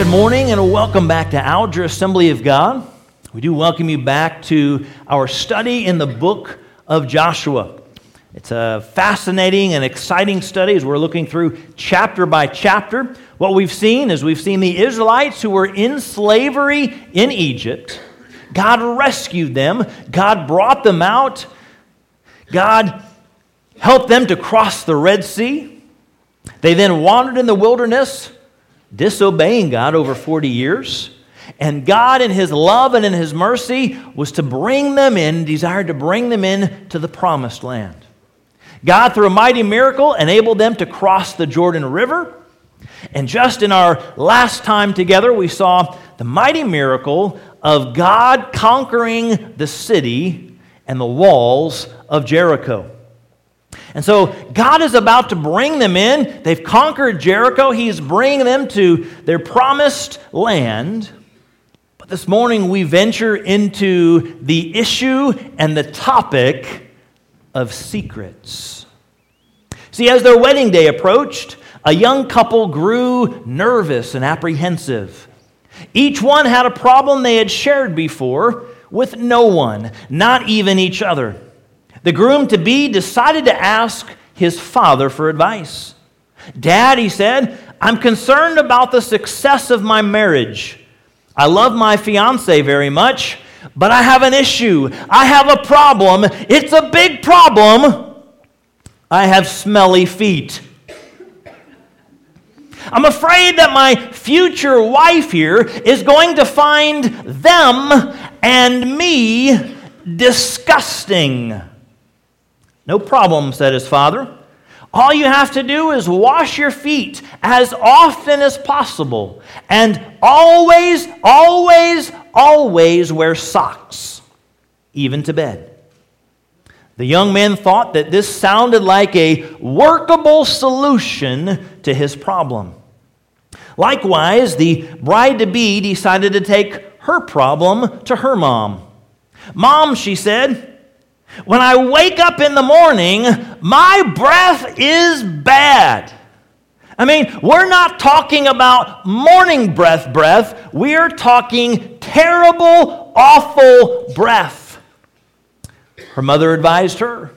Good morning and welcome back to Alger Assembly of God. We do welcome you back to our study in the book of Joshua. It's a fascinating and exciting study as we're looking through chapter by chapter. What we've seen is we've seen the Israelites who were in slavery in Egypt. God rescued them, God brought them out, God helped them to cross the Red Sea. They then wandered in the wilderness, disobeying God over 40 years. And God, in His love and in His mercy, was to bring them in, desired to bring them in to the promised land. God, through a mighty miracle, enabled them to cross the Jordan River. And just in our last time together, we saw the mighty miracle of God conquering the city and the walls of Jericho. And so God is about to bring them in. They've conquered Jericho. He's bringing them to their promised land. But this morning we venture into the issue and the topic of secrets. See, as their wedding day approached, a young couple grew nervous and apprehensive. Each one had a problem they had shared before with no one, not even each other. The groom to be decided to ask his father for advice. Dad, he said, I'm concerned about the success of my marriage. I love my fiance very much, but I have an issue. I have a problem. It's a big problem. I have smelly feet. I'm afraid that my future wife here is going to find them and me disgusting. No problem, said his father. All you have to do is wash your feet as often as possible and always, always, always wear socks, even to bed. The young man thought that this sounded like a workable solution to his problem. Likewise, the bride to be decided to take her problem to her mom. Mom, she said, when I wake up in the morning, my breath is bad. I mean, we're not talking about morning breath breath. We are talking terrible, awful breath. Her mother advised her.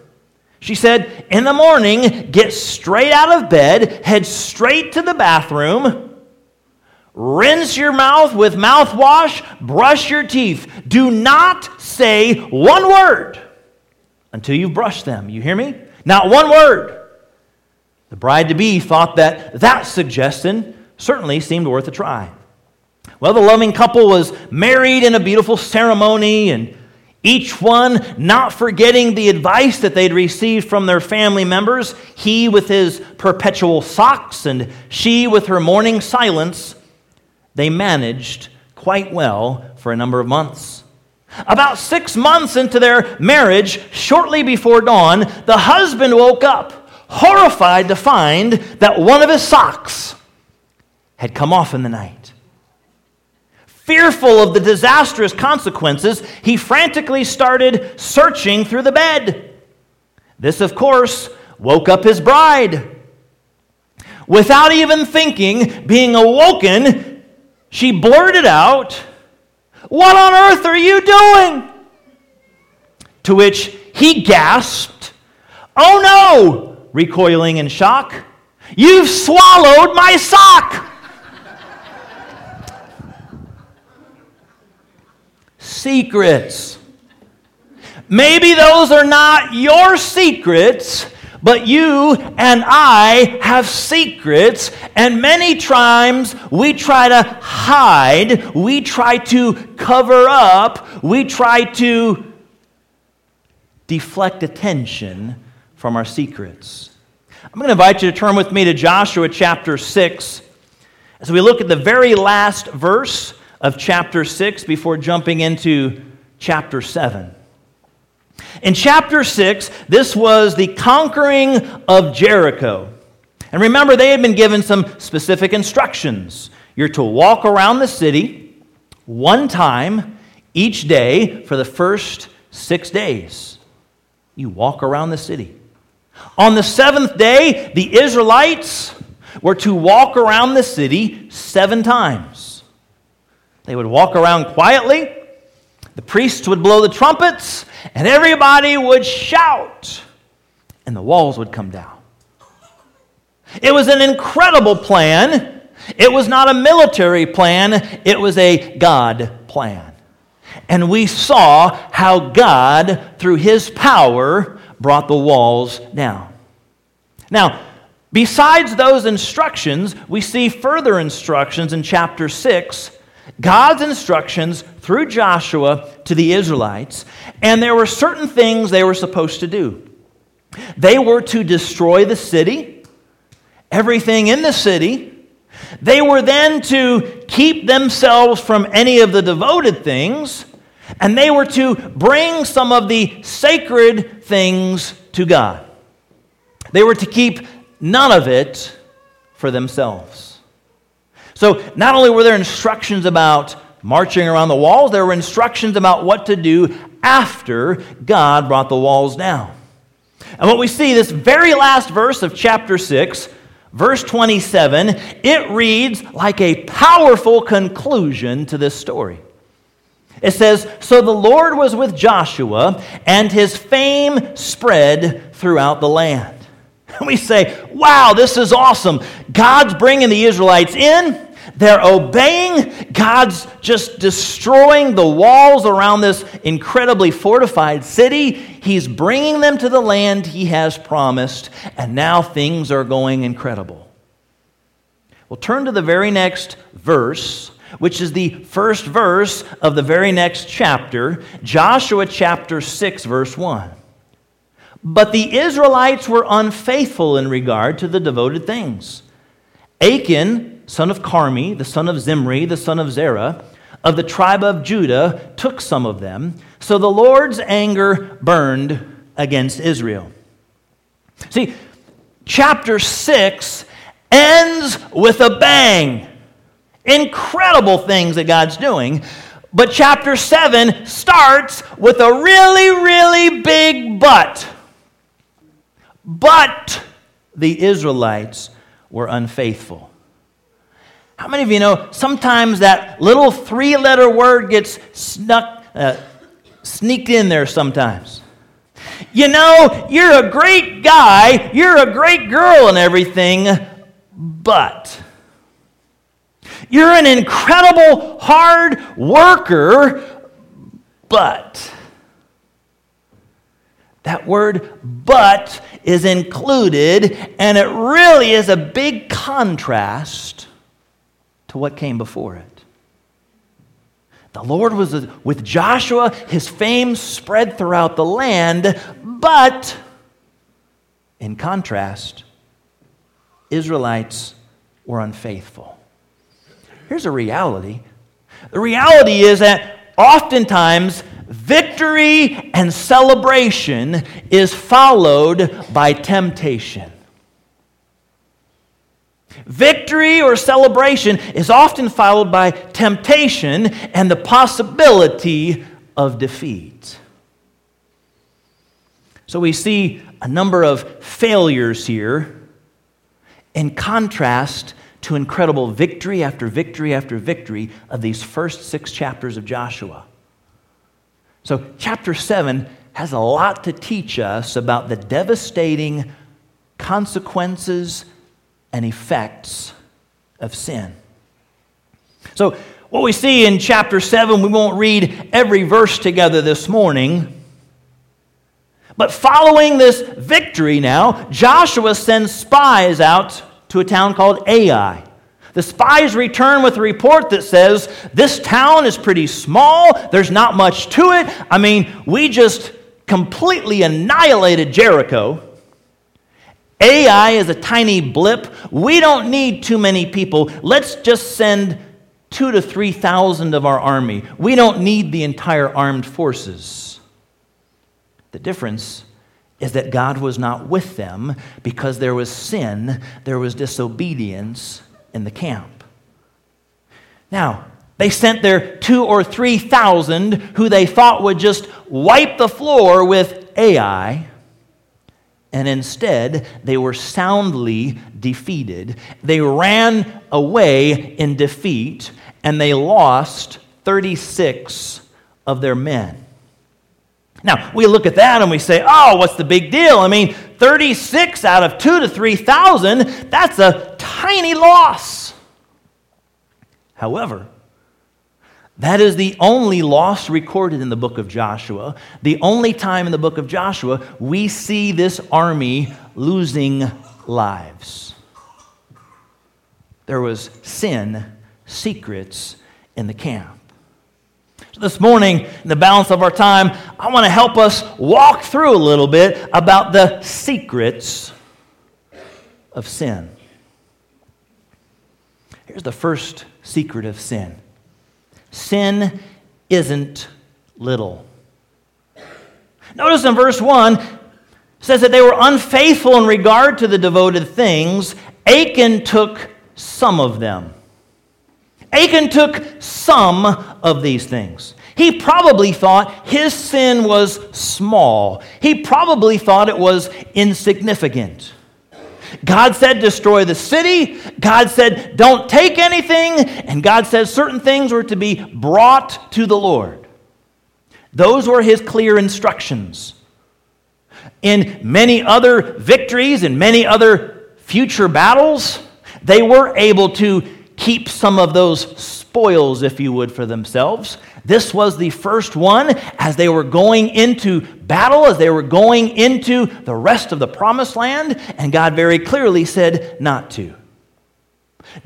She said, In the morning, get straight out of bed, head straight to the bathroom, rinse your mouth with mouthwash, brush your teeth. Do not say one word until you've brushed them. You hear me? Not one word. The bride to be thought that that suggestion certainly seemed worth a try. Well, the loving couple was married in a beautiful ceremony, and each one not forgetting the advice that they'd received from their family members, he with his perpetual socks and she with her morning silence, they managed quite well for a number of months. About six months into their marriage, shortly before dawn, the husband woke up, horrified to find that one of his socks had come off in the night. Fearful of the disastrous consequences, he frantically started searching through the bed. This, of course, woke up his bride. Without even thinking, being awoken, she blurted out, what on earth are you doing? To which he gasped, Oh no! Recoiling in shock, You've swallowed my sock! Secrets. Maybe those are not your secrets, but you and I have secrets, and many times we try to hide, we try to cover up, we try to deflect attention from our secrets. I'm going to invite you to turn with me to Joshua chapter 6 as we look at the very last verse of chapter 6 before jumping into chapter 7. In chapter 6, this was the conquering of Jericho. And remember, they had been given some specific instructions. You're to walk around the city one time each day for the first six days. You walk around the city. On the seventh day, the Israelites were to walk around the city seven times. They would walk around quietly, the priests would blow the trumpets, and everybody would shout, and the walls would come down. It was an incredible plan. It was not a military plan, it was a God plan. And we saw how God, through his power, brought the walls down. Now, besides those instructions, we see further instructions in chapter 6 God's instructions through Joshua to the Israelites, and there were certain things they were supposed to do. They were to destroy the city, everything in the city. They were then to keep themselves from any of the devoted things, and they were to bring some of the sacred things to God. They were to keep none of it for themselves. So, not only were there instructions about marching around the walls, there were instructions about what to do after God brought the walls down. And what we see, this very last verse of chapter 6, verse 27, it reads like a powerful conclusion to this story. It says, So the Lord was with Joshua, and his fame spread throughout the land. We say, Wow, this is awesome. God's bringing the Israelites in. They're obeying. God's just destroying the walls around this incredibly fortified city. He's bringing them to the land he has promised, and now things are going incredible. Well, turn to the very next verse, which is the first verse of the very next chapter, Joshua chapter 6, verse 1. But the Israelites were unfaithful in regard to the devoted things. Achan, son of Carmi, the son of Zimri, the son of Zerah, of the tribe of Judah, took some of them. So the Lord's anger burned against Israel. See, chapter 6 ends with a bang. Incredible things that God's doing. But chapter 7 starts with a really, really big but. But the Israelites were unfaithful. How many of you know sometimes that little three letter word gets snuck, uh, sneaked in there sometimes? You know, you're a great guy, you're a great girl and everything, but you're an incredible hard worker, but. That word but is included, and it really is a big contrast to what came before it. The Lord was with Joshua, his fame spread throughout the land, but in contrast, Israelites were unfaithful. Here's a reality the reality is that oftentimes victory and celebration is followed by temptation. Victory or celebration is often followed by temptation and the possibility of defeat. So we see a number of failures here in contrast to incredible victory after victory after victory of these first six chapters of Joshua. So, chapter 7 has a lot to teach us about the devastating consequences and effects of sin. So, what we see in chapter 7, we won't read every verse together this morning. But following this victory now, Joshua sends spies out to a town called Ai. The spies return with a report that says, This town is pretty small, there's not much to it. I mean, we just completely annihilated Jericho. Ai is a tiny blip. We don't need too many people. Let's just send two to 3,000 of our army. We don't need the entire armed forces. The difference is that God was not with them because there was sin, there was disobedience, in the camp. Now, they sent their two or three thousand who they thought would just wipe the floor with Ai. and instead they were soundly defeated. They ran away in defeat, and they lost 36 of their men. Now, we look at that and we say, oh, what's the big deal? I mean, 36 out of 2 to 3,000, that's a tiny loss. However, that is the only loss recorded in the book of Joshua. The only time in the book of Joshua we see this army losing lives. There was sin, secrets in the camp. This morning, in the balance of our time, I want to help us walk through a little bit about the secrets of sin. Here's the first secret of sin sin isn't little. Notice in verse 1 says that they were unfaithful in regard to the devoted things. Achan took some of them. Achan took some of these things. He probably thought his sin was small. He probably thought it was insignificant. God said, destroy the city. God said, don't take anything. And God said, certain things were to be brought to the Lord. Those were his clear instructions. In many other victories and many other future battles, they were able to keep some of those spoils, if you would, for themselves. This was the first one as they were going into battle, as they were going into the rest of the promised land, and God very clearly said not to.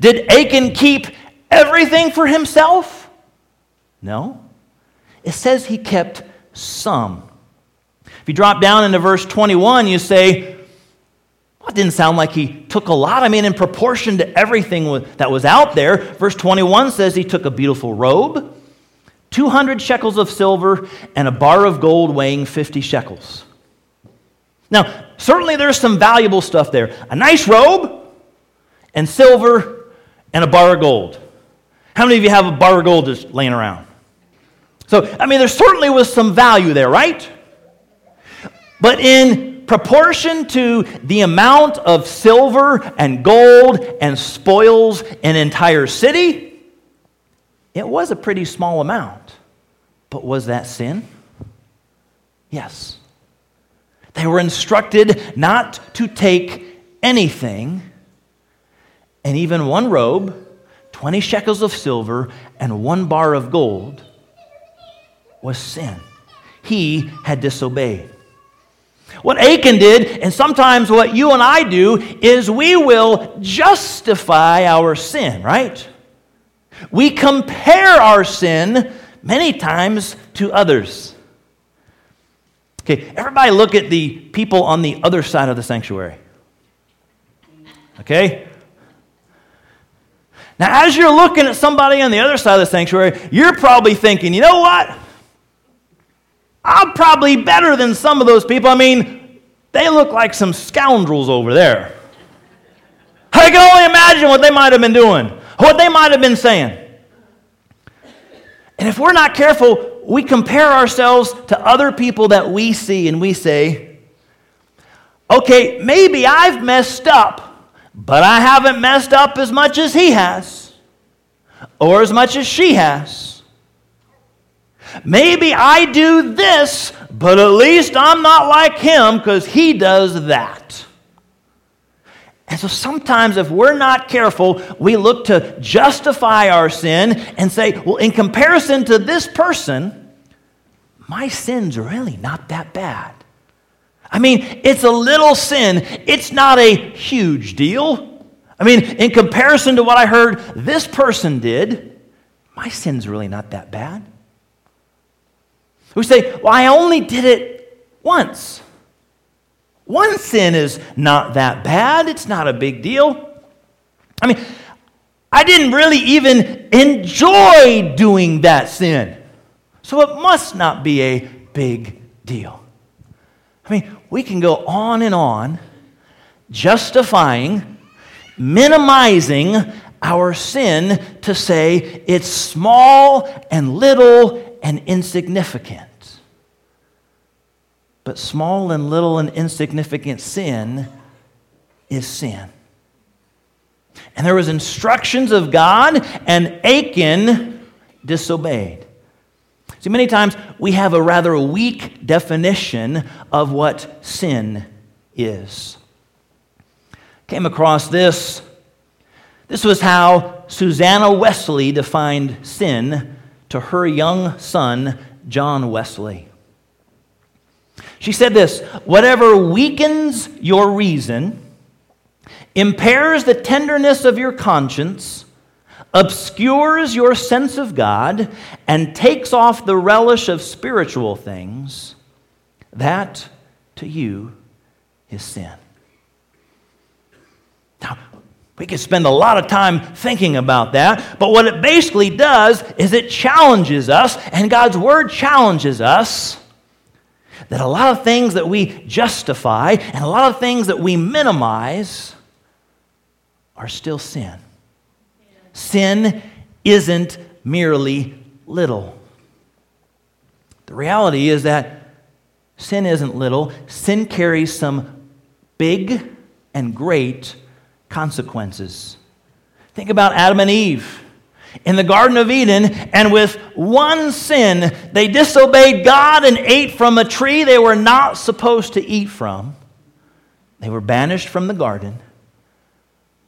Did Achan keep everything for himself? No. It says he kept some. If you drop down into verse 21, you say, it didn't sound like he took a lot. I mean, in proportion to everything that was out there, verse 21 says he took a beautiful robe, 200 shekels of silver, and a bar of gold weighing 50 shekels. Now, certainly there's some valuable stuff there a nice robe, and silver, and a bar of gold. How many of you have a bar of gold just laying around? So, I mean, there certainly was some value there, right? But in proportion to the amount of silver and gold and spoils an entire city, it was a pretty small amount. But was that sin? Yes. They were instructed not to take anything, and even one robe, 20 shekels of silver, and one bar of gold was sin. He had disobeyed. What Achan did, and sometimes what you and I do, is we will justify our sin, right? We compare our sin many times to others. Okay, everybody look at the people on the other side of the sanctuary. Okay? Now, as you're looking at somebody on the other side of the sanctuary, you're probably thinking, you know what? I'm probably better than some of those people. I mean, they look like some scoundrels over there. I can only imagine what they might have been doing, what they might have been saying. And if we're not careful, we compare ourselves to other people that we see and we say, okay, maybe I've messed up, but I haven't messed up as much as he has or as much as she has. Maybe I do this, but at least I'm not like him because he does that. And so sometimes, if we're not careful, we look to justify our sin and say, well, in comparison to this person, my sin's are really not that bad. I mean, it's a little sin, it's not a huge deal. I mean, in comparison to what I heard this person did, my sin's really not that bad who say, Well, I only did it once. One sin is not that bad, it's not a big deal. I mean, I didn't really even enjoy doing that sin. So it must not be a big deal. I mean, we can go on and on justifying, minimizing our sin to say it's small and little and insignificant. But small and little and insignificant sin is sin. And there was instructions of God, and Achan disobeyed. See, many times we have a rather weak definition of what sin is. Came across this. This was how Susanna Wesley defined sin to her young son, John Wesley. She said this Whatever weakens your reason, impairs the tenderness of your conscience, obscures your sense of God, and takes off the relish of spiritual things, that to you is sin. Now, we could spend a lot of time thinking about that, but what it basically does is it challenges us, and God's Word challenges us that a lot of things that we justify and a lot of things that we minimize are still sin. Sin isn't merely little. The reality is that sin isn't little, sin carries some big and great consequences. Think about Adam and Eve in the Garden of Eden, and with one sin, they disobeyed God and ate from a tree they were not supposed to eat from. They were banished from the garden,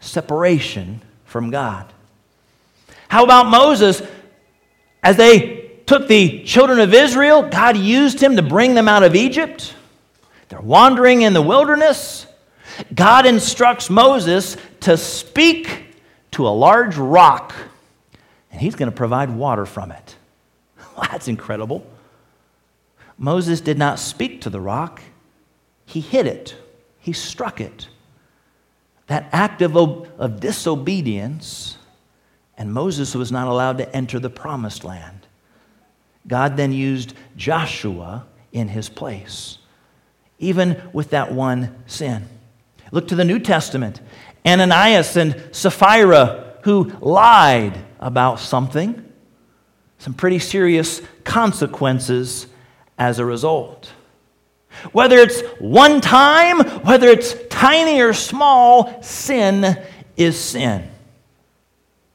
separation from God. How about Moses? As they took the children of Israel, God used him to bring them out of Egypt. They're wandering in the wilderness. God instructs Moses to speak to a large rock, and he's going to provide water from it. Well, that's incredible. Moses did not speak to the rock, he hit it, he struck it. That act of, of disobedience, and Moses was not allowed to enter the promised land. God then used Joshua in his place, even with that one sin. Look to the New Testament. Ananias and Sapphira, who lied about something, some pretty serious consequences as a result. Whether it's one time, whether it's tiny or small, sin is sin.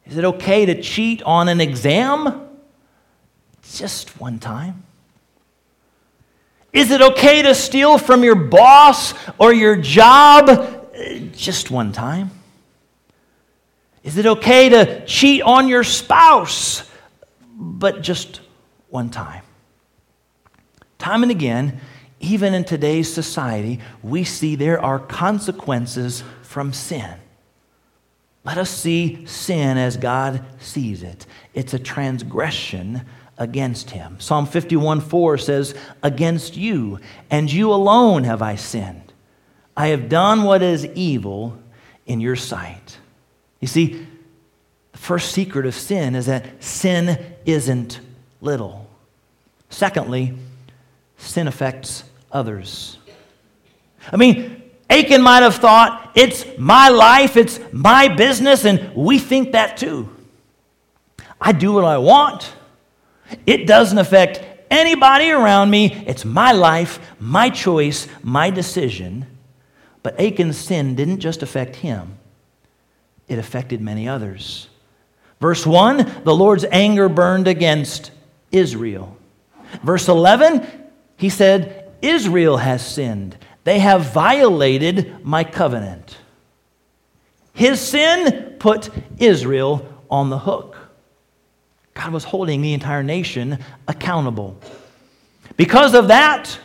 Is it okay to cheat on an exam? Just one time. Is it okay to steal from your boss or your job just one time? Is it okay to cheat on your spouse, but just one time? Time and again, even in today's society, we see there are consequences from sin. Let us see sin as God sees it. It's a transgression against him. Psalm 51 4 says, Against you and you alone have I sinned. I have done what is evil in your sight. You see, the first secret of sin is that sin isn't little. Secondly, sin affects others. I mean, Achan might have thought, it's my life, it's my business, and we think that too. I do what I want. It doesn't affect anybody around me. It's my life, my choice, my decision. But Achan's sin didn't just affect him, it affected many others. Verse 1 the Lord's anger burned against Israel. Verse 11, he said, Israel has sinned. They have violated my covenant. His sin put Israel on the hook. God was holding the entire nation accountable. Because of that,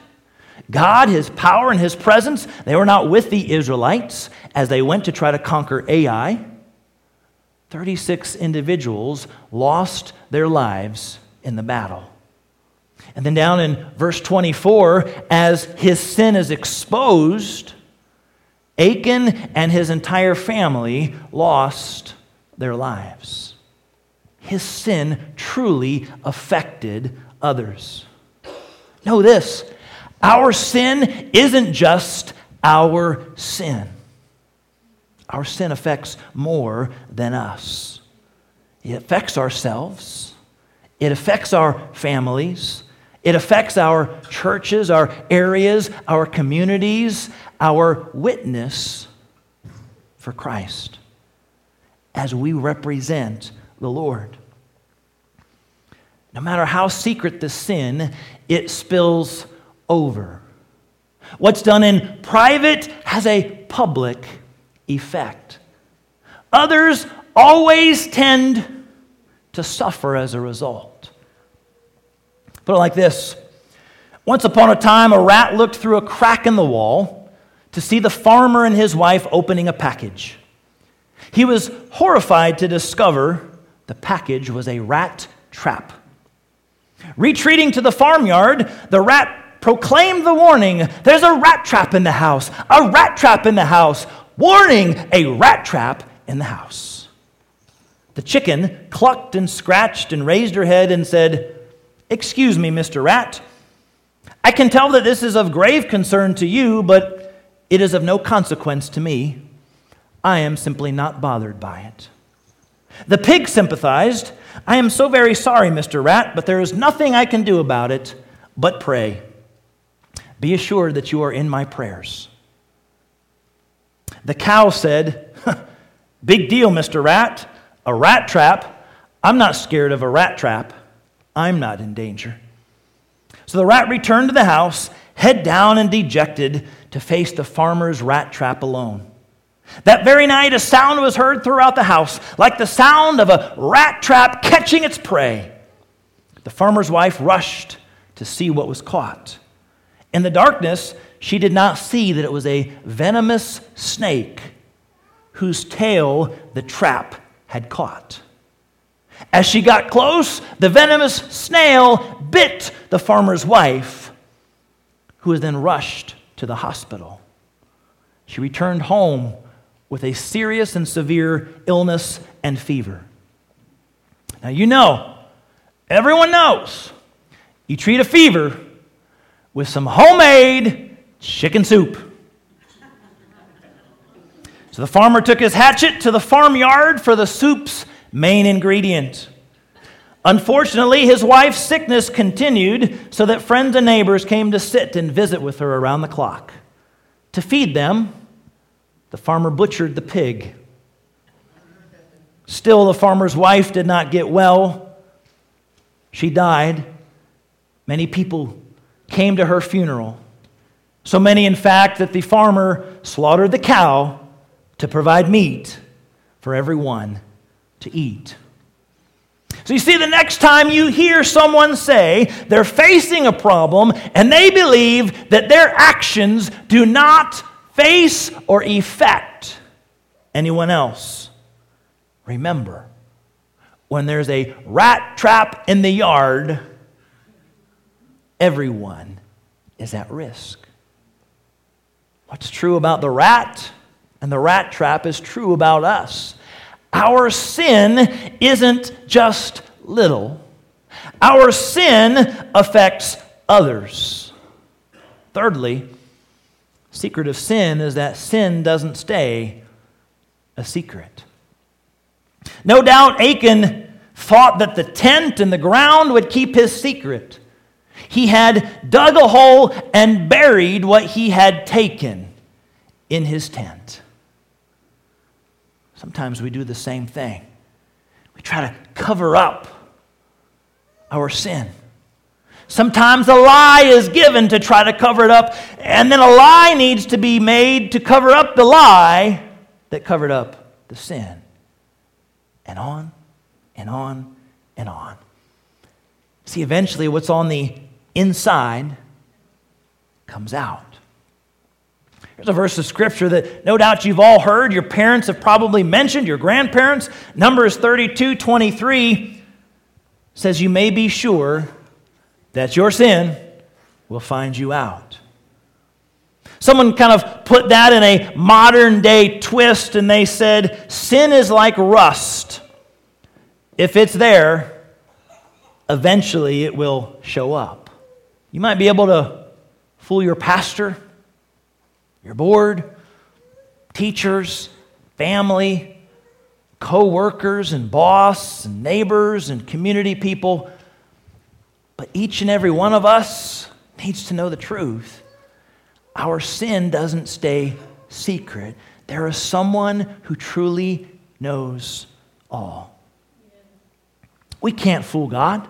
God, His power, and His presence, they were not with the Israelites as they went to try to conquer Ai. 36 individuals lost their lives in the battle. And then down in verse 24, as his sin is exposed, Achan and his entire family lost their lives his sin truly affected others. Know this our sin isn't just our sin, our sin affects more than us. It affects ourselves, it affects our families, It affects our churches, our areas, our communities, our witness for Christ as we represent the Lord. No matter how secret the sin, it spills over. What's done in private has a public effect. Others always tend to suffer as a result. Put it like this Once upon a time, a rat looked through a crack in the wall to see the farmer and his wife opening a package. He was horrified to discover the package was a rat trap. Retreating to the farmyard, the rat proclaimed the warning There's a rat trap in the house! A rat trap in the house! Warning! A rat trap in the house. The chicken clucked and scratched and raised her head and said, Excuse me, Mr. Rat. I can tell that this is of grave concern to you, but it is of no consequence to me. I am simply not bothered by it. The pig sympathized. I am so very sorry, Mr. Rat, but there is nothing I can do about it but pray. Be assured that you are in my prayers. The cow said, Big deal, Mr. Rat. A rat trap. I'm not scared of a rat trap. I'm not in danger. So the rat returned to the house, head down and dejected, to face the farmer's rat trap alone. That very night, a sound was heard throughout the house, like the sound of a rat trap catching its prey. The farmer's wife rushed to see what was caught. In the darkness, she did not see that it was a venomous snake whose tail the trap had caught. As she got close, the venomous snail bit the farmer's wife, who was then rushed to the hospital. She returned home with a serious and severe illness and fever. Now, you know, everyone knows, you treat a fever with some homemade chicken soup. So the farmer took his hatchet to the farmyard for the soup's main ingredient. Unfortunately, his wife's sickness continued so that friends and neighbors came to sit and visit with her around the clock. To feed them, the farmer butchered the pig. Still, the farmer's wife did not get well. She died. Many people came to her funeral. So many, in fact, that the farmer slaughtered the cow to provide meat for everyone to eat. So, you see, the next time you hear someone say they're facing a problem and they believe that their actions do not face or affect anyone else. Remember, when there's a rat trap in the yard, everyone is at risk. What's true about the rat and the rat trap is true about us. Our sin isn't just little, our sin affects others. Thirdly, secret of sin is that sin doesn't stay a secret. No doubt Achan thought that the tent and the ground would keep his secret. He had dug a hole and buried what he had taken in his tent. Sometimes we do the same thing. We try to cover up our sin. Sometimes a lie is given to try to cover it up, and then a lie needs to be made to cover up the lie that covered up the sin. And on and on and on. See, eventually, what's on the inside comes out. Here's a verse of scripture that no doubt you've all heard. Your parents have probably mentioned, your grandparents. Numbers 32 23 says, You may be sure that your sin will find you out. Someone kind of put that in a modern day twist, and they said, Sin is like rust. If it's there, eventually it will show up. You might be able to fool your pastor, your board, teachers, family, co workers, and boss, and neighbors, and community people but each and every one of us needs to know the truth. Our sin doesn't stay secret. There is someone who truly knows all. We can't fool God.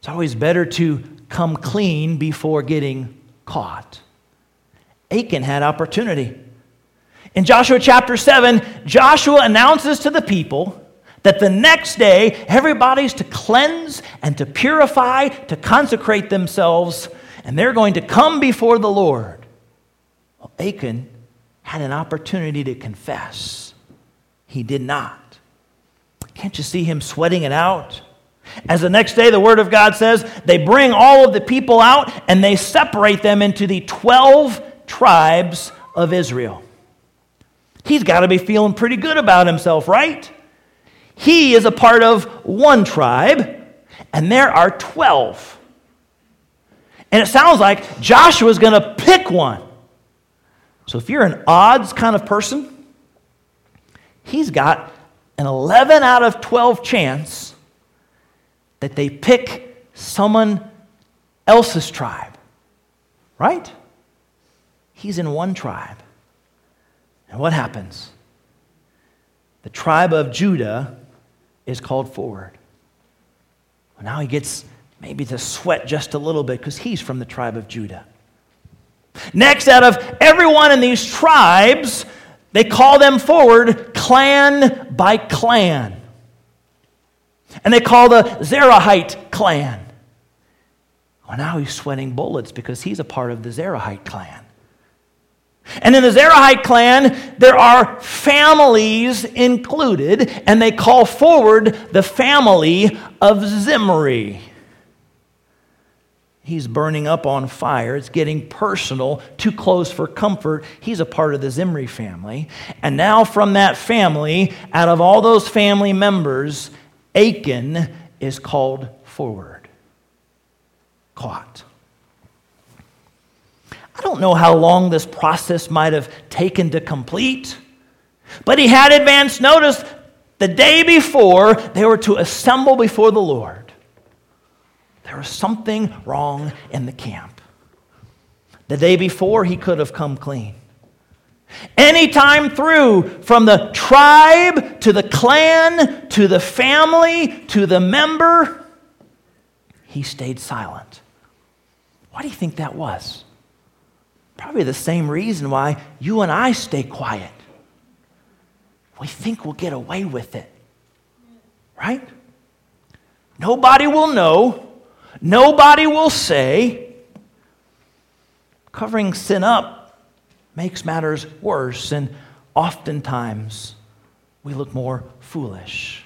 It's always better to come clean before getting caught. Achan had opportunity. In Joshua chapter 7, Joshua announces to the people that the next day everybody's to cleanse and to purify, to consecrate themselves, and they're going to come before the Lord. Well, Achan had an opportunity to confess. He did not. Can't you see him sweating it out? As the next day, the Word of God says, they bring all of the people out and they separate them into the 12 tribes of Israel. He's got to be feeling pretty good about himself, right? He is a part of one tribe, and there are 12. And it sounds like Joshua's going to pick one. So if you're an odds kind of person, he's got an 11 out of 12 chance that they pick someone else's tribe. Right? He's in one tribe. And what happens? The tribe of Judah is called forward. Well, now he gets maybe to sweat just a little bit because he's from the tribe of Judah. Next, out of everyone in these tribes, they call them forward clan by clan. And they call the Zerahite clan. Well, now he's sweating bullets because he's a part of the Zerahite clan. And in the Zerahite clan, there are families included, and they call forward the family of Zimri. He's burning up on fire. It's getting personal, too close for comfort. He's a part of the Zimri family. And now, from that family, out of all those family members, Achan is called forward, caught. I don't know how long this process might have taken to complete, but he had advance notice the day before they were to assemble before the Lord. There was something wrong in the camp. The day before, he could have come clean. Anytime through, from the tribe to the clan to the family to the member, he stayed silent. Why do you think that was? Probably the same reason why you and I stay quiet. We think we'll get away with it, right? Nobody will know, nobody will say. Covering sin up makes matters worse, and oftentimes we look more foolish.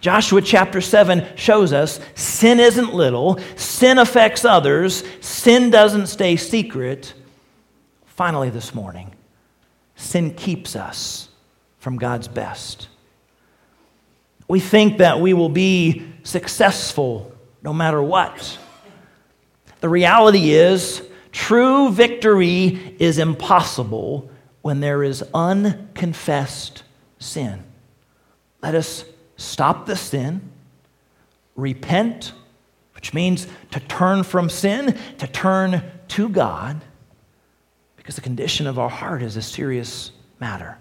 Joshua chapter 7 shows us sin isn't little, sin affects others, sin doesn't stay secret. Finally, this morning, sin keeps us from God's best. We think that we will be successful no matter what. The reality is, true victory is impossible when there is unconfessed sin. Let us stop the sin, repent, which means to turn from sin, to turn to God because the condition of our heart is a serious matter.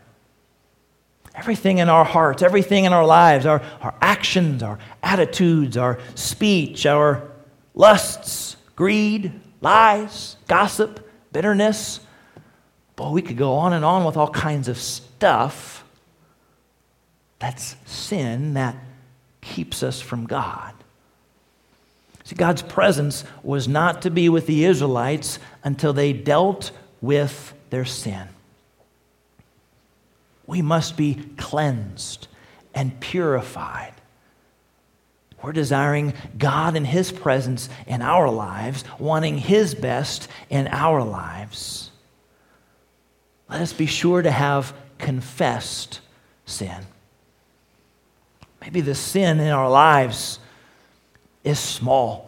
Everything in our hearts, everything in our lives, our, our actions, our attitudes, our speech, our lusts, greed, lies, gossip, bitterness. Boy, we could go on and on with all kinds of stuff. That's sin that keeps us from God. See, God's presence was not to be with the Israelites until they dealt with their sin. We must be cleansed and purified. We're desiring God and His presence in our lives, wanting His best in our lives. Let us be sure to have confessed sin. Maybe the sin in our lives is small.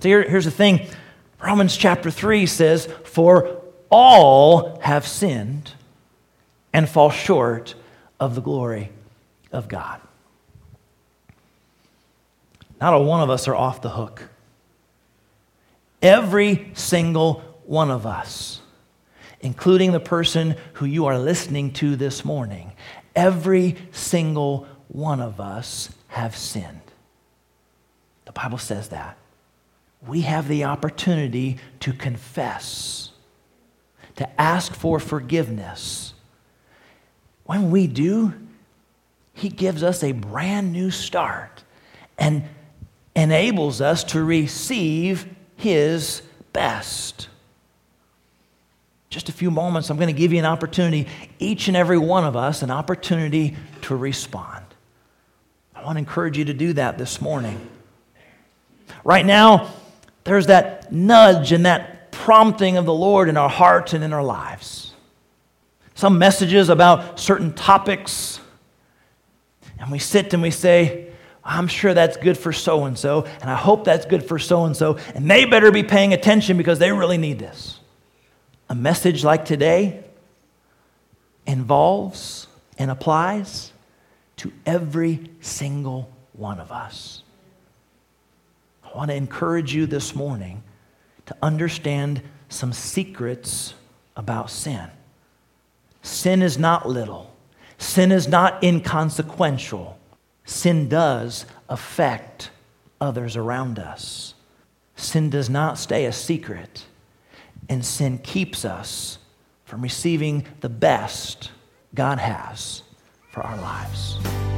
So here, here's the thing Romans chapter 3 says, For all have sinned and fall short of the glory of God. Not a one of us are off the hook. Every single one of us, including the person who you are listening to this morning, every single one of us have sinned. The Bible says that. We have the opportunity to confess, to ask for forgiveness. When we do, He gives us a brand new start and enables us to receive His best. Just a few moments, I'm going to give you an opportunity, each and every one of us, an opportunity to respond. I want to encourage you to do that this morning. Right now, there's that nudge and that prompting of the Lord in our hearts and in our lives. Some messages about certain topics, and we sit and we say, I'm sure that's good for so and so, and I hope that's good for so and so, and they better be paying attention because they really need this. A message like today involves and applies to every single one of us. I want to encourage you this morning to understand some secrets about sin. Sin is not little, sin is not inconsequential. Sin does affect others around us. Sin does not stay a secret, and sin keeps us from receiving the best God has for our lives.